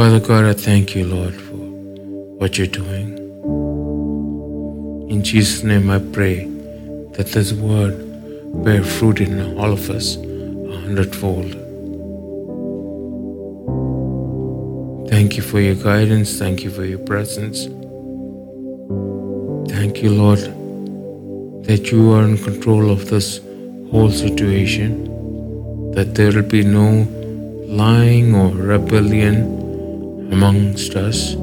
Father God, I thank you, Lord, for what you're doing. In Jesus' name, I pray that this word bear fruit in all of us a hundredfold. Thank you for your guidance. Thank you for your presence. Thank you, Lord, that you are in control of this whole situation, that there will be no lying or rebellion amongst us,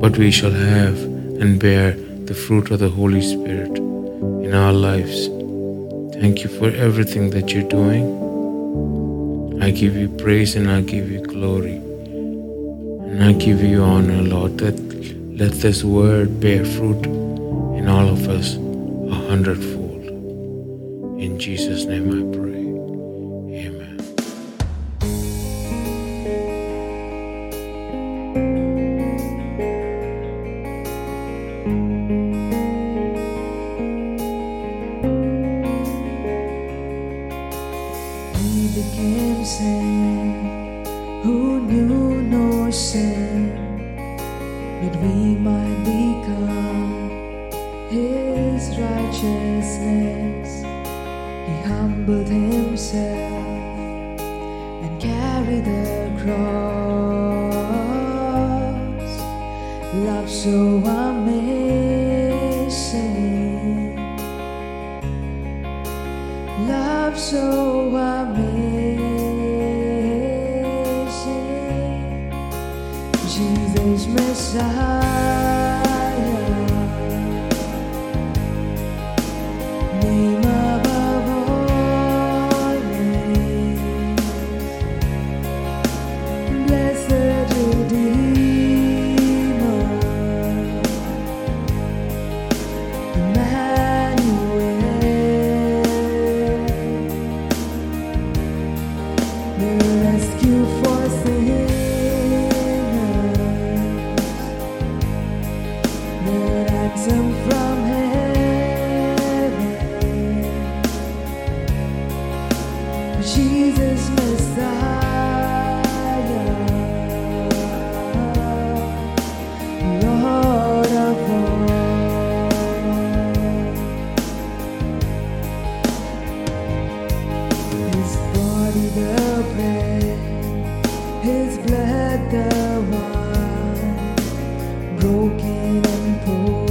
but we shall have and bear the fruit of the Holy Spirit in our lives. Thank you for everything that you're doing. I give you praise and I give you glory. And I give you honor, Lord, that let this word bear fruit in all of us a hundredfold. In Jesus' name I that we might become his righteousness. He humbled himself and carried the cross. Love so amazing. Broken and poured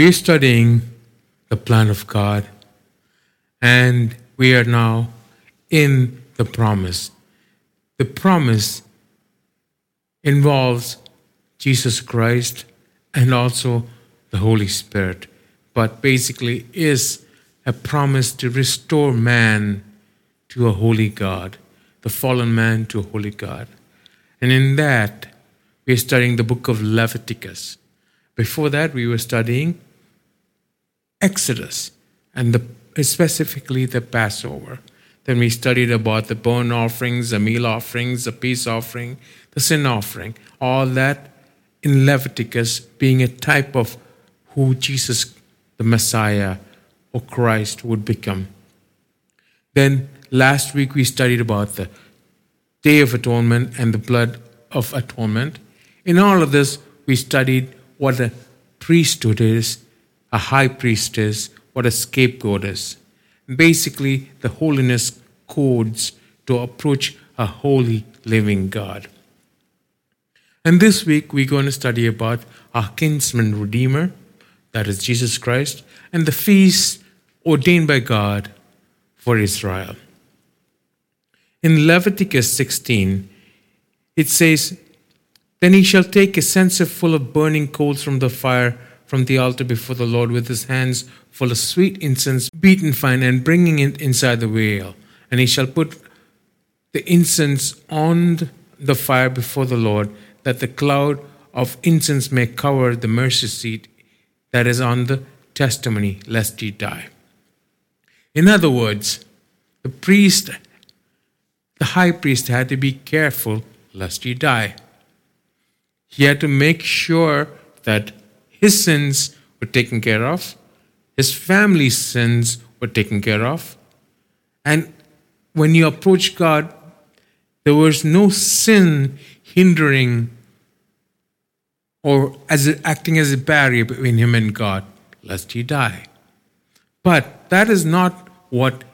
We're studying the plan of God, and we are now in the promise. The promise involves Jesus Christ and also the Holy Spirit, but basically is a promise to restore man to a holy God, the fallen man to a holy God. And in that, we're studying the book of Leviticus. Before that, we were studying Exodus and the, specifically the Passover. Then we studied about the burnt offerings, the meal offerings, the peace offering, the sin offering. All that in Leviticus being a type of who Jesus, the Messiah or Christ, would become. Then last week we studied about the Day of Atonement and the blood of atonement. In all of this, we studied what a priesthood is, a high priest is, what a scapegoat is. Basically, the holiness codes to approach a holy living God. And this week, we're going to study about our kinsman redeemer, that is Jesus Christ, and the feast ordained by God for Israel. In Leviticus 16, it says, Then he shall take a censer full of burning coals from the fire from the altar before the Lord with his hands full of sweet incense, beaten fine, and bringing it inside the veil. And he shall put the incense on the fire before the Lord, that the cloud of incense may cover the mercy seat that is on the testimony, lest he die. In other words, the priest, the high priest, had to be careful lest he die. He had to make sure that his sins were taken care of, his family's sins were taken care of, and when you approach God, there was no sin hindering or as a, acting as a barrier between him and God, lest he die. But that is not what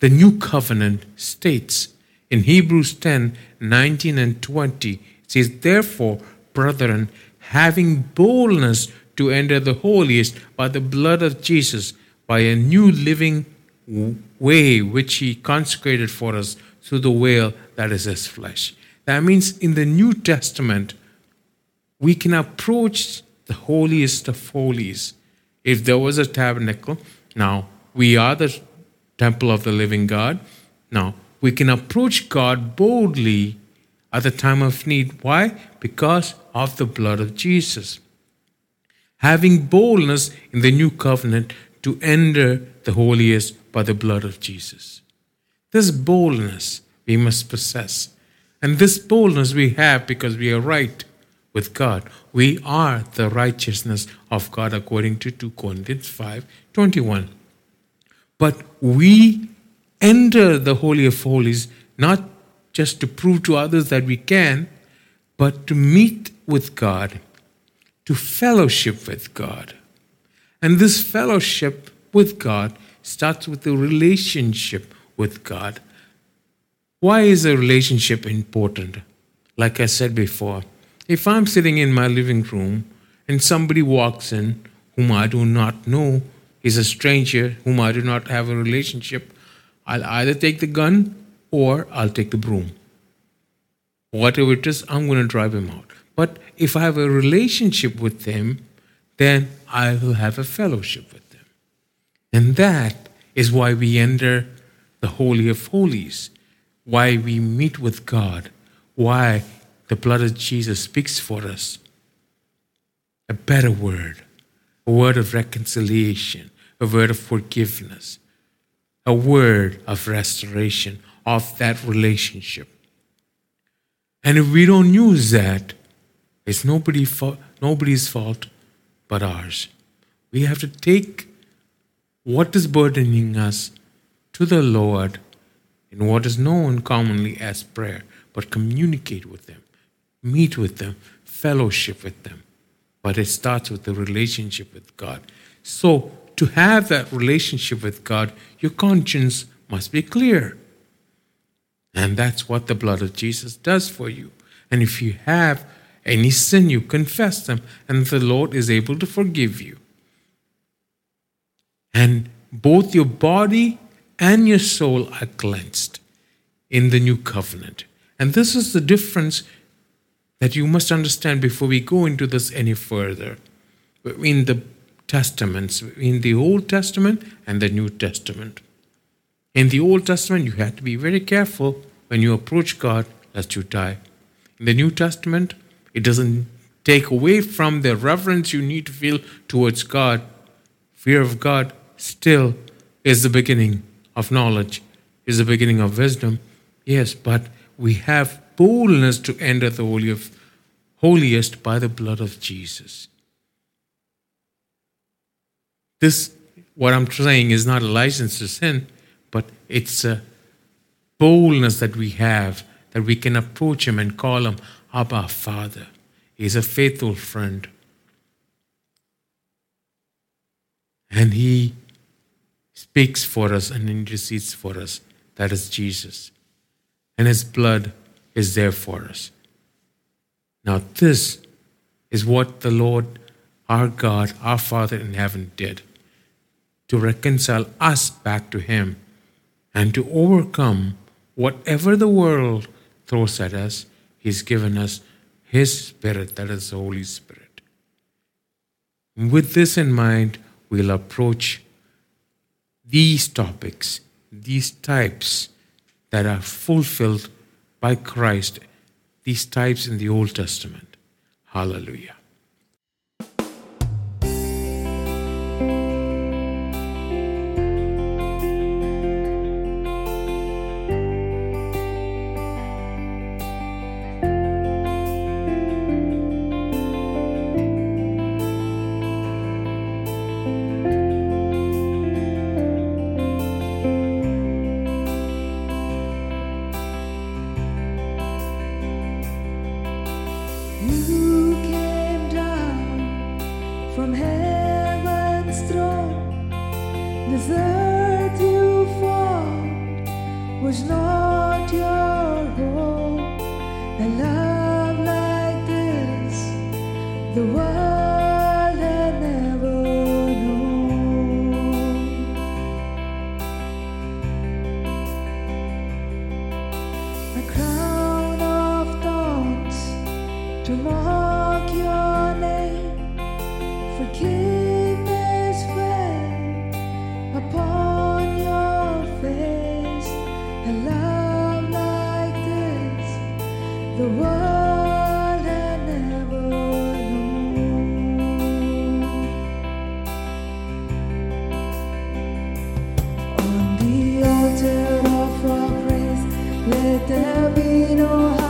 the new covenant states. In Hebrews 10 19 and 20, it says, Therefore, brethren, having boldness to enter the holiest by the blood of Jesus, by a new living way which he consecrated for us through the veil that is his flesh. That means in the New Testament, we can approach the holiest of holies. If there was a tabernacle, now we are the temple of the living God. Now we can approach God boldly at the time of need. Why? Because of the blood of Jesus. Having boldness in the new covenant to enter the holiest by the blood of Jesus. This boldness we must possess. And this boldness we have because we are right with God. We are the righteousness of God according to 2 Corinthians 5 21. But we enter the Holy of Holies not just to prove to others that we can, but to meet with God, to fellowship with God. And this fellowship with God starts with a relationship with God. Why is a relationship important? Like I said before, if I'm sitting in my living room and somebody walks in whom I do not know, is a stranger whom I do not have a relationship, I'll either take the gun or I'll take the broom. Whatever it is, I'm going to drive him out. But if I have a relationship with him, then I will have a fellowship with them. And that is why we enter the Holy of Holies, why we meet with God, why the blood of Jesus speaks for us. A better word, a word of reconciliation, a word of forgiveness, a word of restoration of that relationship. And if we don't use that, it's nobody fa- nobody's fault but ours. We have to take what is burdening us to the Lord in what is known commonly as prayer, but communicate with them, meet with them, fellowship with them. But it starts with the relationship with God. So, to have that relationship with God, your conscience must be clear. And that's what the blood of Jesus does for you. And if you have any sin, you confess them, and the Lord is able to forgive you. And both your body and your soul are cleansed in the new covenant. And this is the difference that you must understand before we go into this any further between the testaments, in the Old Testament and the New Testament. In the Old Testament, you had to be very careful when you approach God lest you die. In the New Testament, it doesn't take away from the reverence you need to feel towards God. Fear of God still is the beginning of knowledge, is the beginning of wisdom. Yes, but we have boldness to enter the holy of holiest by the blood of Jesus. This, what I'm saying, is not a license to sin, but it's a boldness that we have that we can approach Him and call Him Abba, Father. He's a faithful friend. And He speaks for us and intercedes for us. That is Jesus. And His blood is there for us. Now, this is what the Lord, our God, our Father in heaven, did to reconcile us back to Him and to overcome whatever the world throws at us. He's given us His Spirit, that is the Holy Spirit. With this in mind, we'll approach these topics, these types that are fulfilled by Christ, these types in the Old Testament. Hallelujah. Let there be no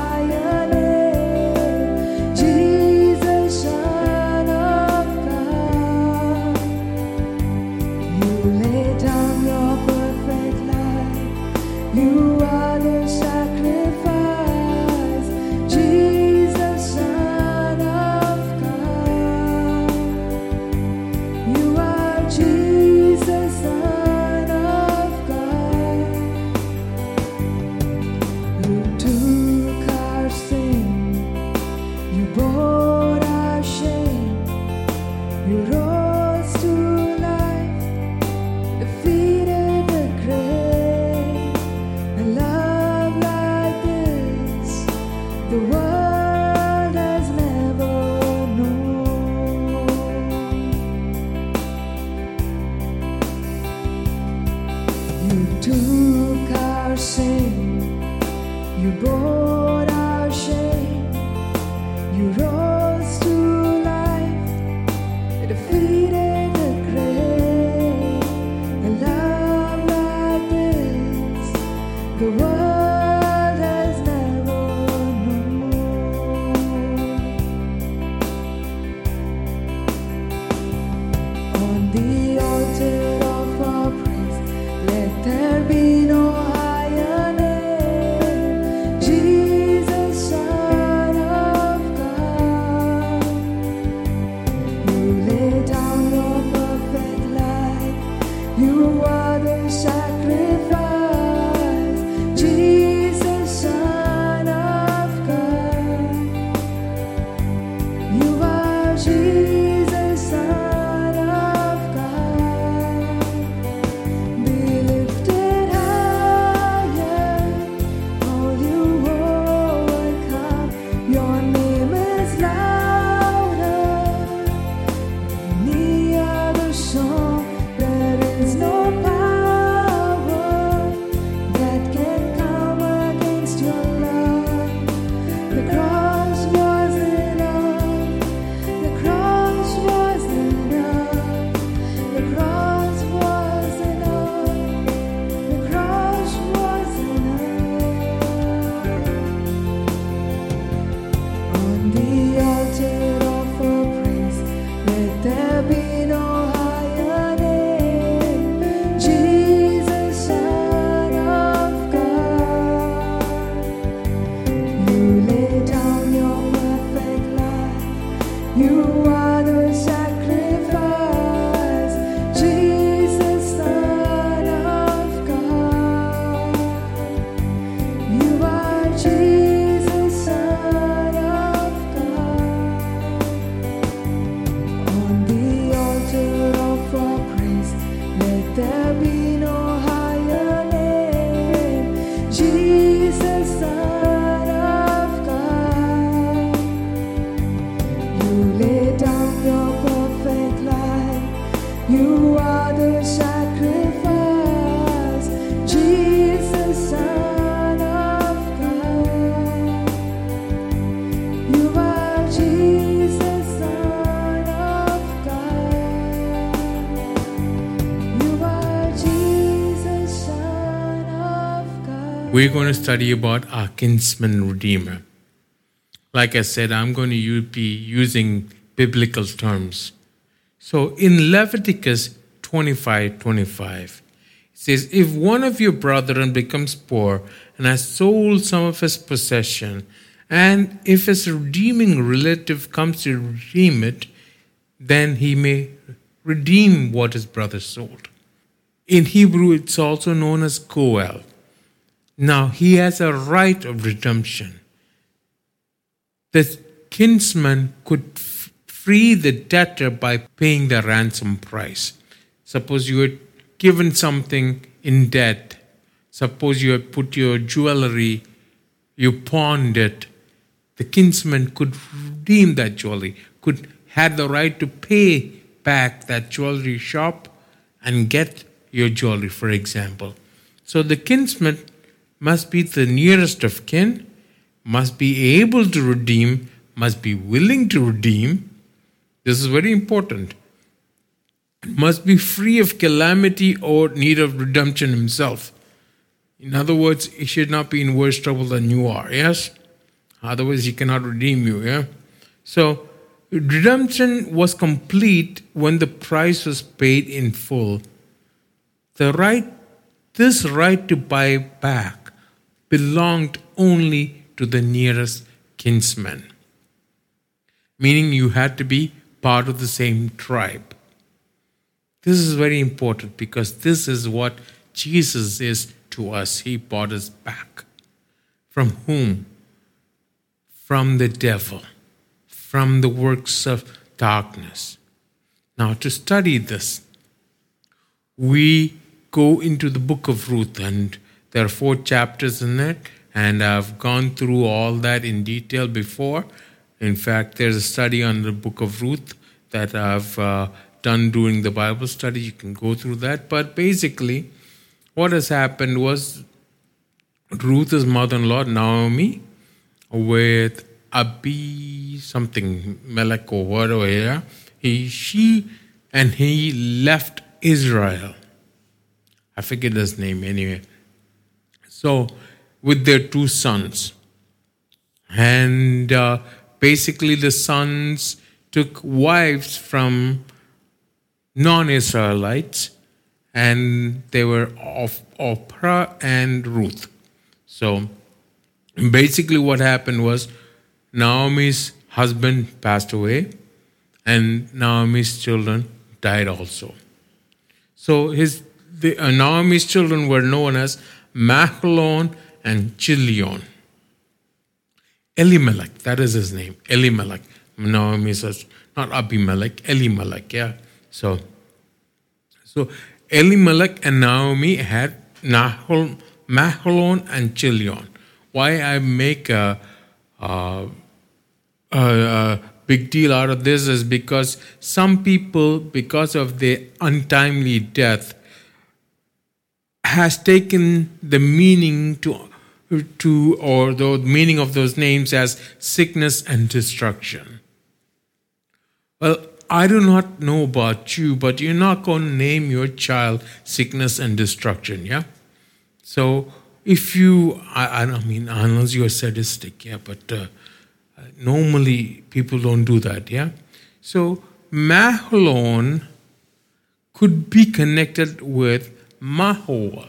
going to study about our kinsman redeemer. Like I said, I'm going to be using biblical terms. So in Leviticus 25 25, it says, If one of your brethren becomes poor and has sold some of his possession, and if his redeeming relative comes to redeem it, then he may redeem what his brother sold. In Hebrew, it's also known as Goel. Now, he has a right of redemption. The kinsman could f- free the debtor by paying the ransom price. Suppose you had given something in debt. Suppose you had put your jewelry, you pawned it. The kinsman could redeem that jewelry, could had the right to pay back that jewelry shop and get your jewelry, for example. So the kinsman must be the nearest of kin, must be able to redeem, must be willing to redeem. This is very important. Must be free of calamity or need of redemption himself. In other words, he should not be in worse trouble than you are, yes? Otherwise, he cannot redeem you, yeah? So, redemption was complete when the price was paid in full. The right, this right to buy back belonged only to the nearest kinsman, meaning you had to be part of the same tribe. This is very important because this is what Jesus is to us. He bought us back. From whom? From the devil, from the works of darkness. Now, to study this, we go into the book of Ruth, and there are four chapters in it, and I've gone through all that in detail before. In fact, there's a study on the book of Ruth that I've uh, done during the Bible study. You can go through that. But basically, what has happened was Ruth's mother-in-law Naomi with Abi something Melech or whatever. He she and he left Israel. I forget his name anyway. So with their two sons, and uh, basically the sons took wives from non-Israelites, and they were of Oprah and Ruth. So basically, what happened was Naomi's husband passed away, and Naomi's children died also. So his the, uh, Naomi's children were known as Mahlon and Chilion. Elimelech, that is his name, Elimelech. Naomi says, not Abimelech, Elimelech, yeah. So, so Elimelech and Naomi had Nahol, Mahlon and Chilion. Why I make a, a, a, a big deal out of this is because some people, because of their untimely death, has taken the meaning to to or the meaning of those names as sickness and destruction. Well, I do not know about you, but you're not going to name your child sickness and destruction, yeah? So if you, I, I mean, unless you're sadistic, yeah, but uh, normally people don't do that, yeah? So Mahlon could be connected with Mahol,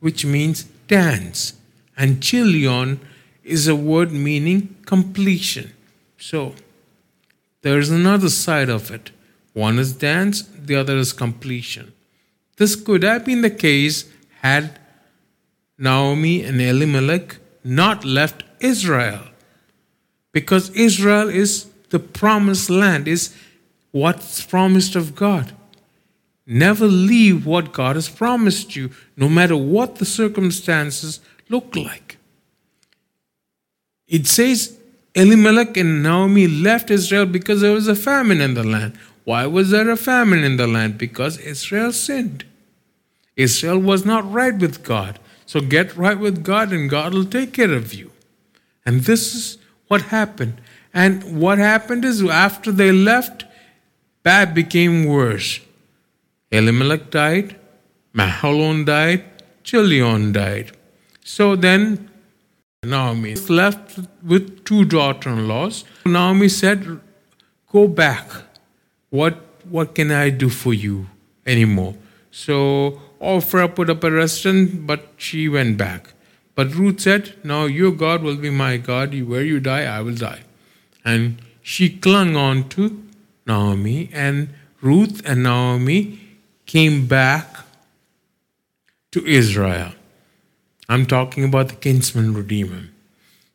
which means dance. And Chilion is a word meaning completion. So there's another side of it. One is dance, the other is completion. This could have been the case had Naomi and Elimelech not left Israel. Because Israel is the promised land, is what's promised of God. Never leave what God has promised you, no matter what the circumstances look like. It says Elimelech and Naomi left Israel because there was a famine in the land. Why was there a famine in the land? Because Israel sinned. Israel was not right with God. So get right with God and God will take care of you. And this is what happened. And what happened is after they left, bad became worse. Elimelech died, Mahlon died, Chilion died. So then Naomi is left with two daughter in laws. Naomi said, Go back. What, what can I do for you anymore? So Ophrah put up a restaurant, but she went back. But Ruth said, Now your God will be my God. Where you die, I will die. And she clung on to Naomi, and Ruth and Naomi came back to Israel. I'm talking about the kinsman redeemer.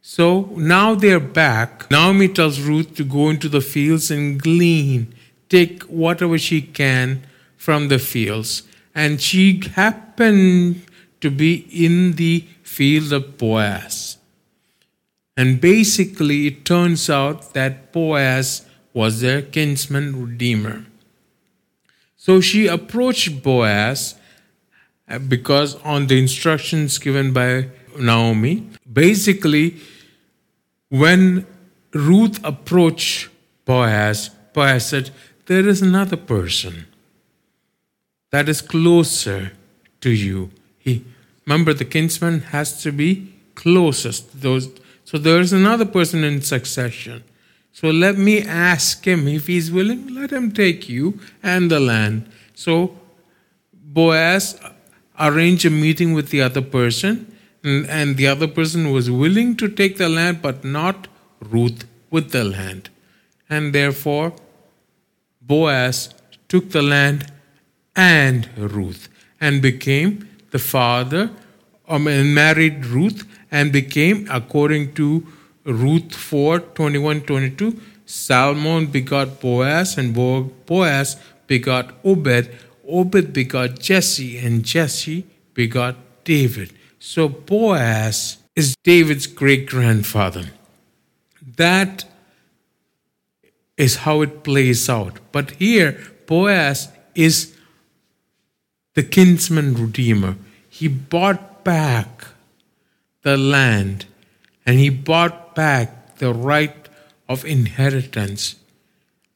So now they're back. Naomi tells Ruth to go into the fields and glean, take whatever she can from the fields. And she happened to be in the field of Boaz. And basically, it turns out that Boaz was their kinsman redeemer. So she approached Boaz uh, because on the instructions given by Naomi, basically, when Ruth approached Boaz, Boaz said, There is another person that is closer to you. He remember the kinsman has to be closest. Those so there is another person in succession. So let me ask him if he's willing, let him take you and the land. So Boaz arranged a meeting with the other person, and, and the other person was willing to take the land, but not Ruth with the land. And therefore, Boaz took the land and Ruth and became the father um, and married Ruth and became, according to Ruth 4 21 22, Salmon begot Boaz, and Boaz begot Obed, Obed begot Jesse, and Jesse begot David. So Boaz is David's great grandfather. That is how it plays out. But here, Boaz is the kinsman redeemer. he bought back the land and he bought back the right of inheritance.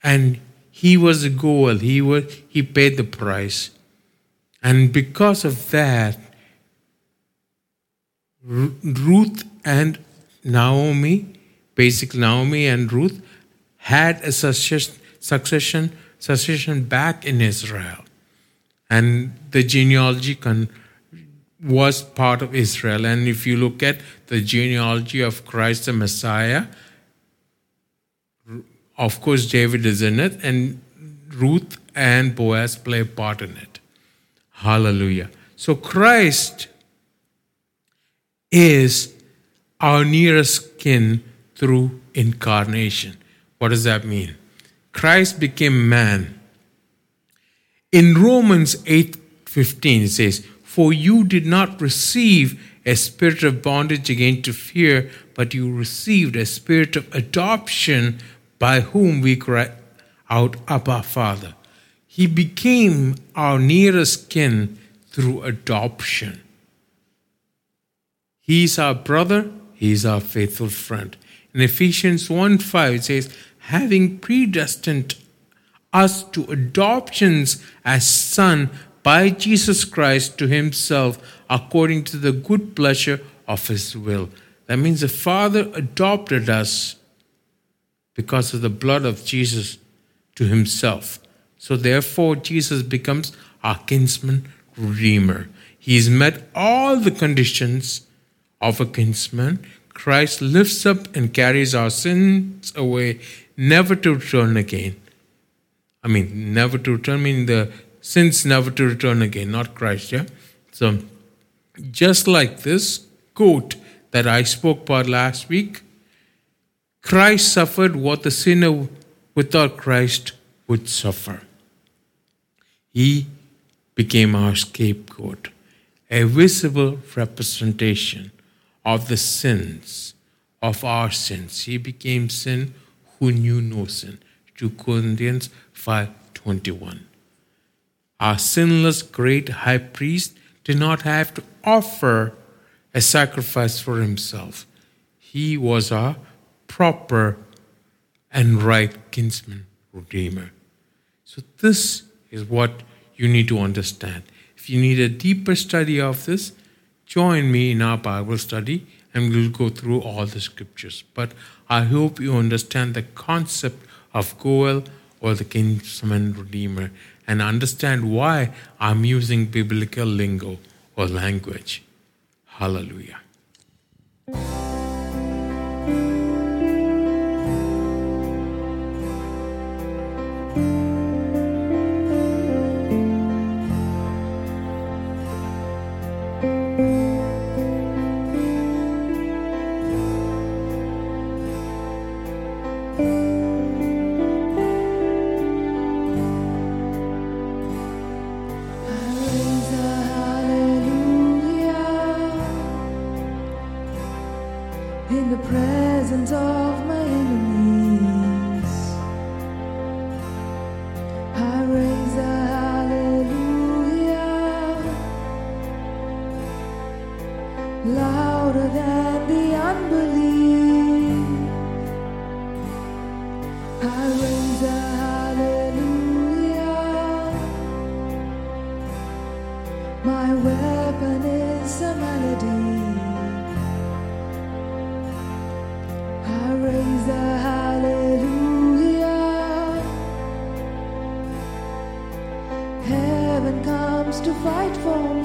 And he was the Goel. He was he paid the price. And because of that, Ru- Ruth and Naomi, basically Naomi and Ruth, had a succession, succession, back in Israel. And the genealogy con- was part of Israel. And if you look at the genealogy of Christ the Messiah, of course, David is in it, and Ruth and Boaz play a part in it. Hallelujah. So Christ is our nearest kin through incarnation. What does that mean? Christ became man. In Romans 8:15 it says, "For you did not receive a spirit of bondage again to fear, but you received a spirit of adoption by whom we cry out, Abba, Father." He became our nearest kin through adoption. He is our brother, he is our faithful friend. In Ephesians 1 5, it says, having predestined us to adoptions as son by Jesus Christ to himself according to the good pleasure of his will. That means the Father adopted us because of the blood of Jesus to himself. So therefore, Jesus becomes our kinsman redeemer. He's met all the conditions of a kinsman. Christ lifts up and carries our sins away, never to return again. I mean, never to return, meaning the sins never to return again, not Christ, yeah? So, just like this quote that I spoke about last week, Christ suffered what the sinner without Christ would suffer. He became our scapegoat, a visible representation of the sins of our sins. He became sin who knew no sin. 2 Corinthians 5:21. Our sinless great high priest did not have to offer a sacrifice for himself. He was our proper and right kinsman redeemer. So this is what you need to understand. If you need a deeper study of this, join me in our Bible study and we'll go through all the scriptures. But I hope you understand the concept of Goel or the kinsman redeemer and understand why I'm using biblical lingo or language. Hallelujah. My weapon is a melody. I raise a hallelujah. Heaven comes to fight for me.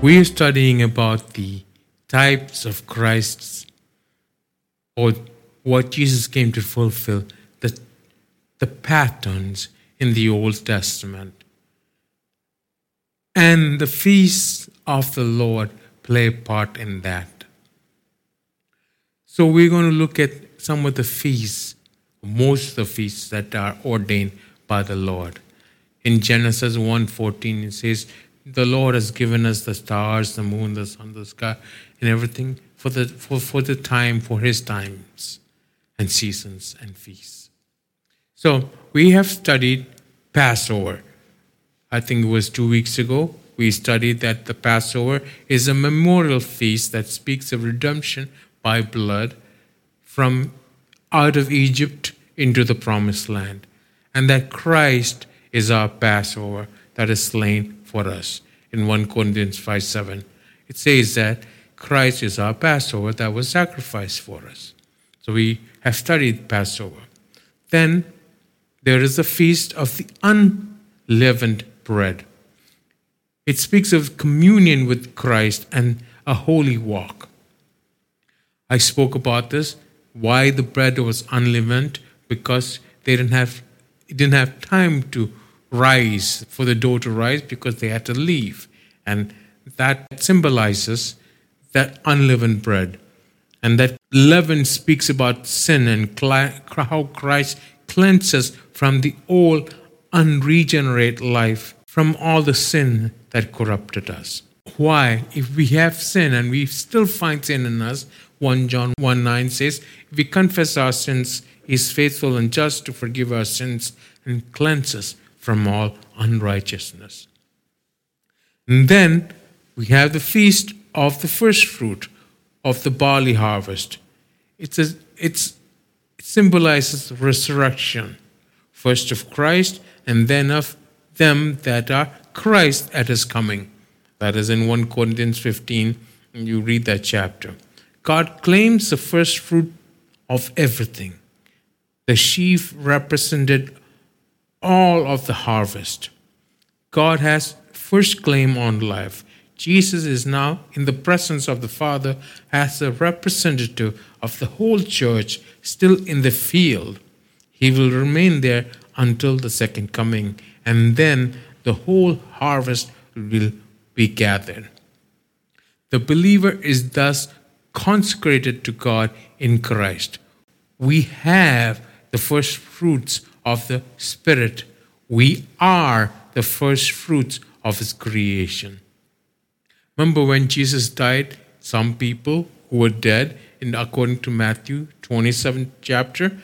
We are studying about the types of Christ's or what Jesus came to fulfill, the, the patterns in the Old Testament. And the feasts of the Lord play a part in that. So we're going to look at some of the feasts, most of the feasts that are ordained by the Lord. In Genesis 1:14 it says, "The Lord has given us the stars, the moon, the sun, the sky, and everything for the for, for the time for his times and seasons and feasts." So we have studied Passover. I think it was two weeks ago. We studied that the Passover is a memorial feast that speaks of redemption by blood from out of Egypt into the promised land, and that Christ is our Passover that is slain for us. In 1 Corinthians 5 7, it says that Christ is our Passover that was sacrificed for us. So we have studied Passover. Then there is the feast of the unleavened bread. It speaks of communion with Christ and a holy walk. I spoke about this why the bread was unleavened because they didn't have didn't have time to rise for the door to rise because they had to leave. And that symbolizes that unleavened bread. And that leaven speaks about sin and how Christ cleanses from the old unregenerate life from all the sin that corrupted us. Why if we have sin and we still find sin in us 1 John 1 9 says, If we confess our sins, he is faithful and just to forgive our sins and cleanse us from all unrighteousness. And then we have the feast of the first fruit of the barley harvest. It's a, it's, it symbolizes resurrection, first of Christ and then of them that are Christ at his coming. That is in 1 Corinthians 15, and you read that chapter. God claims the first fruit of everything. The sheaf represented all of the harvest. God has first claim on life. Jesus is now in the presence of the Father as a representative of the whole church, still in the field. He will remain there until the second coming, and then the whole harvest will be gathered. The believer is thus consecrated to God in Christ. We have the first fruits of the Spirit. We are the first fruits of His creation. Remember when Jesus died, some people who were dead, in according to Matthew 27 chapter,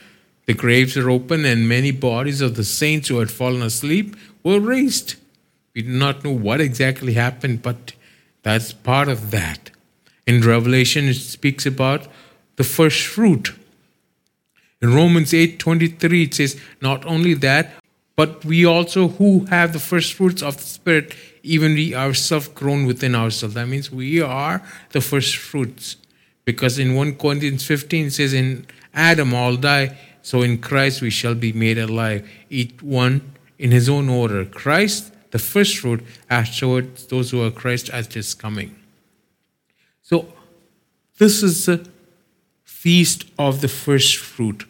the graves are open and many bodies of the saints who had fallen asleep were raised. We do not know what exactly happened, but that's part of that. In Revelation, it speaks about the first fruit. In Romans 8:23, it says, "Not only that, but we also who have the first fruits of the Spirit, even we ourselves groan within ourselves." That means we are the first fruits. Because in 1 Corinthians 15 it says, "In Adam all die, so in Christ we shall be made alive, each one in his own order. Christ, the first fruit, afterwards those who are Christ at his coming." So, this is the feast of the first fruit.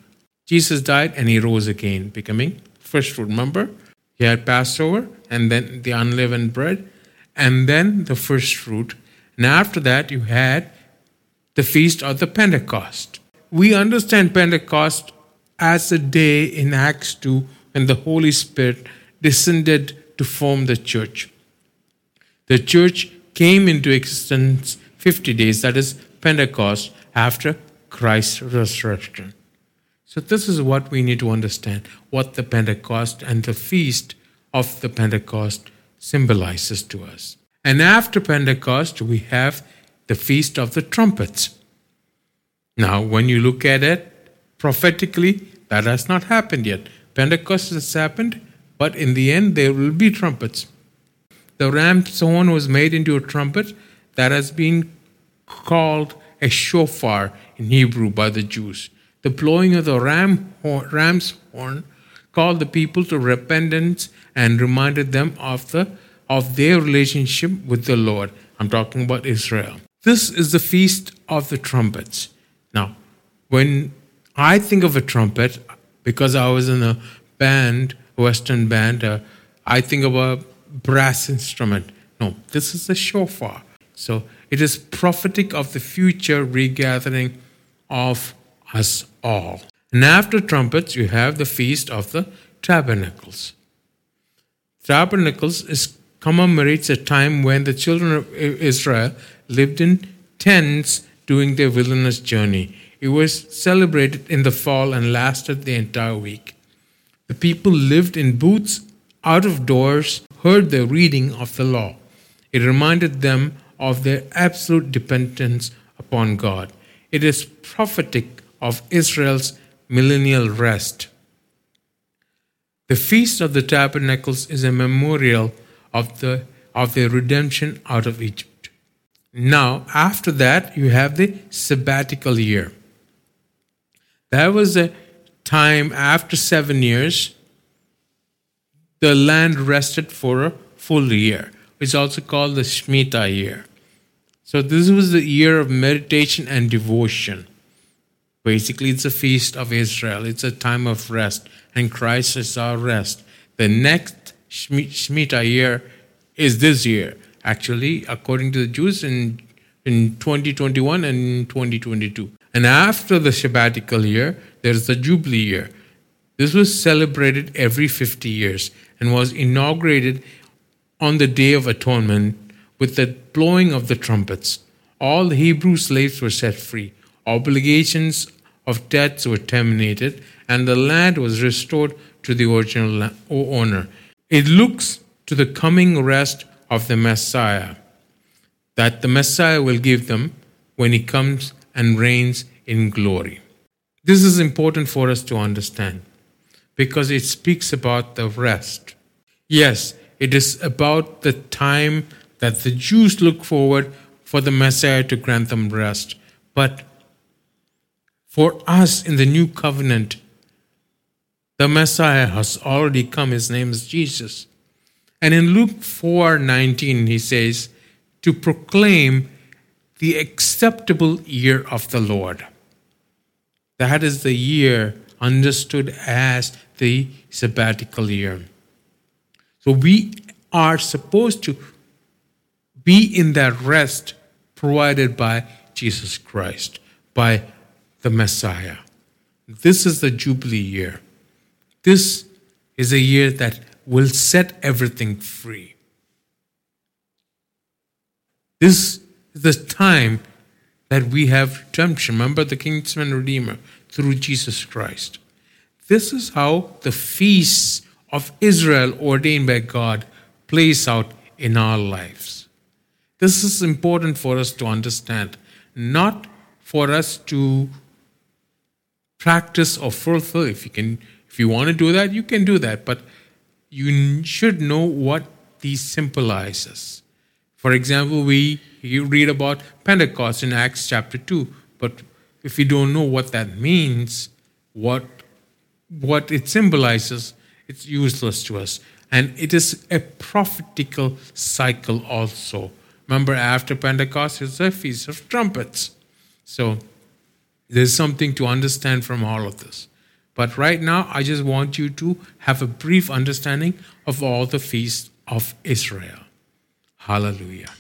Jesus died and he rose again, becoming first fruit. Remember? He had Passover and then the unleavened bread and then the first fruit. And after that, you had the feast of the Pentecost. We understand Pentecost as a day in Acts 2 when the Holy Spirit descended to form the church. The church came into existence 50 days, that is Pentecost, after Christ's resurrection. So, this is what we need to understand what the Pentecost and the feast of the Pentecost symbolizes to us. And after Pentecost, we have the feast of the trumpets. Now, when you look at it prophetically, that has not happened yet. Pentecost has happened, but in the end, there will be trumpets. The ram's horn was made into a trumpet that has been called a shofar in Hebrew by the Jews. The blowing of the ram ram's horn called the people to repentance and reminded them of the of their relationship with the Lord. I'm talking about Israel. This is the feast of the trumpets. Now, when I think of a trumpet, because I was in a band, Western band, uh, I think of a brass instrument. No, this is a shofar. So it is prophetic of the future regathering of us all. And after trumpets, you have the feast of the tabernacles. Tabernacles is, commemorates a time when the children of Israel lived in tents during their wilderness journey. It was celebrated in the fall and lasted the entire week. The people lived in booths out of doors, heard the reading of the law. It reminded them of their absolute dependence upon God. It is prophetic of Israel's millennial rest. The Feast of the Tabernacles is a memorial of, the, of their redemption out of Egypt. Now, after that, you have the sabbatical year. That was a time after seven years, the land rested for a full year. It's also called the Shemitah year. So, this was the year of meditation and devotion. Basically, it's a feast of Israel. It's a time of rest, and Christ is our rest. The next Shemitah year is this year, actually, according to the Jews, in, in 2021 and 2022. And after the sabbatical year, there's the Jubilee year. This was celebrated every 50 years and was inaugurated on the Day of Atonement with the blowing of the trumpets. All the Hebrew slaves were set free. Obligations of debts were terminated, and the land was restored to the original owner. It looks to the coming rest of the Messiah, that the Messiah will give them when he comes and reigns in glory. This is important for us to understand because it speaks about the rest. Yes, it is about the time that the Jews look forward for the Messiah to grant them rest. But for us in the new covenant, the Messiah has already come. His name is Jesus. And in Luke 4 19, he says, to proclaim the acceptable year of the Lord. That is the year understood as the sabbatical year. So we are supposed to be in that rest provided by Jesus Christ, by the Messiah. This is the Jubilee year. This is a year that will set everything free. This is the time that we have redemption. Remember the kinsman redeemer through Jesus Christ. This is how the feasts of Israel ordained by God plays out in our lives. This is important for us to understand, not for us to practice or fulfill. If you can, if you want to do that, you can do that. But you should know what these symbolizes. For example, we you read about Pentecost in Acts chapter 2, but if you don't know what that means, what what it symbolizes, it's useless to us. And it is a prophetical cycle also. Remember, after Pentecost, it's a feast of trumpets. So there's something to understand from all of this. But right now, I just want you to have a brief understanding of all the feasts of Israel. Hallelujah.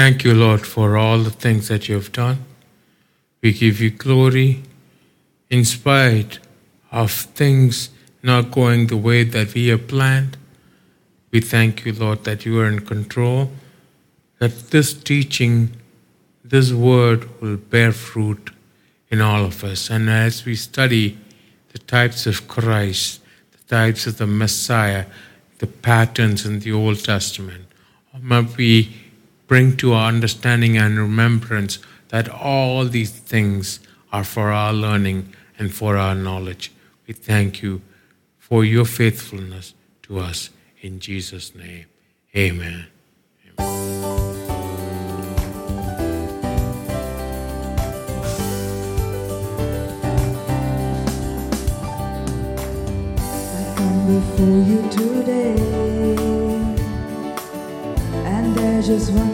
Thank you, Lord, for all the things that you have done. We give you glory in spite of things not going the way that we have planned. We thank you, Lord, that you are in control, that this teaching, this word will bear fruit in all of us. And as we study the types of Christ, the types of the Messiah, the patterns in the Old Testament, may we bring to our understanding and remembrance that all these things are for our learning and for our knowledge. We thank you for your faithfulness to us. In Jesus' name, amen. Come before you today, and there's just one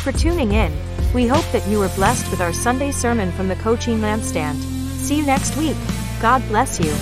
for tuning in. We hope that you were blessed with our Sunday sermon from the Coaching Lampstand. See you next week. God bless you.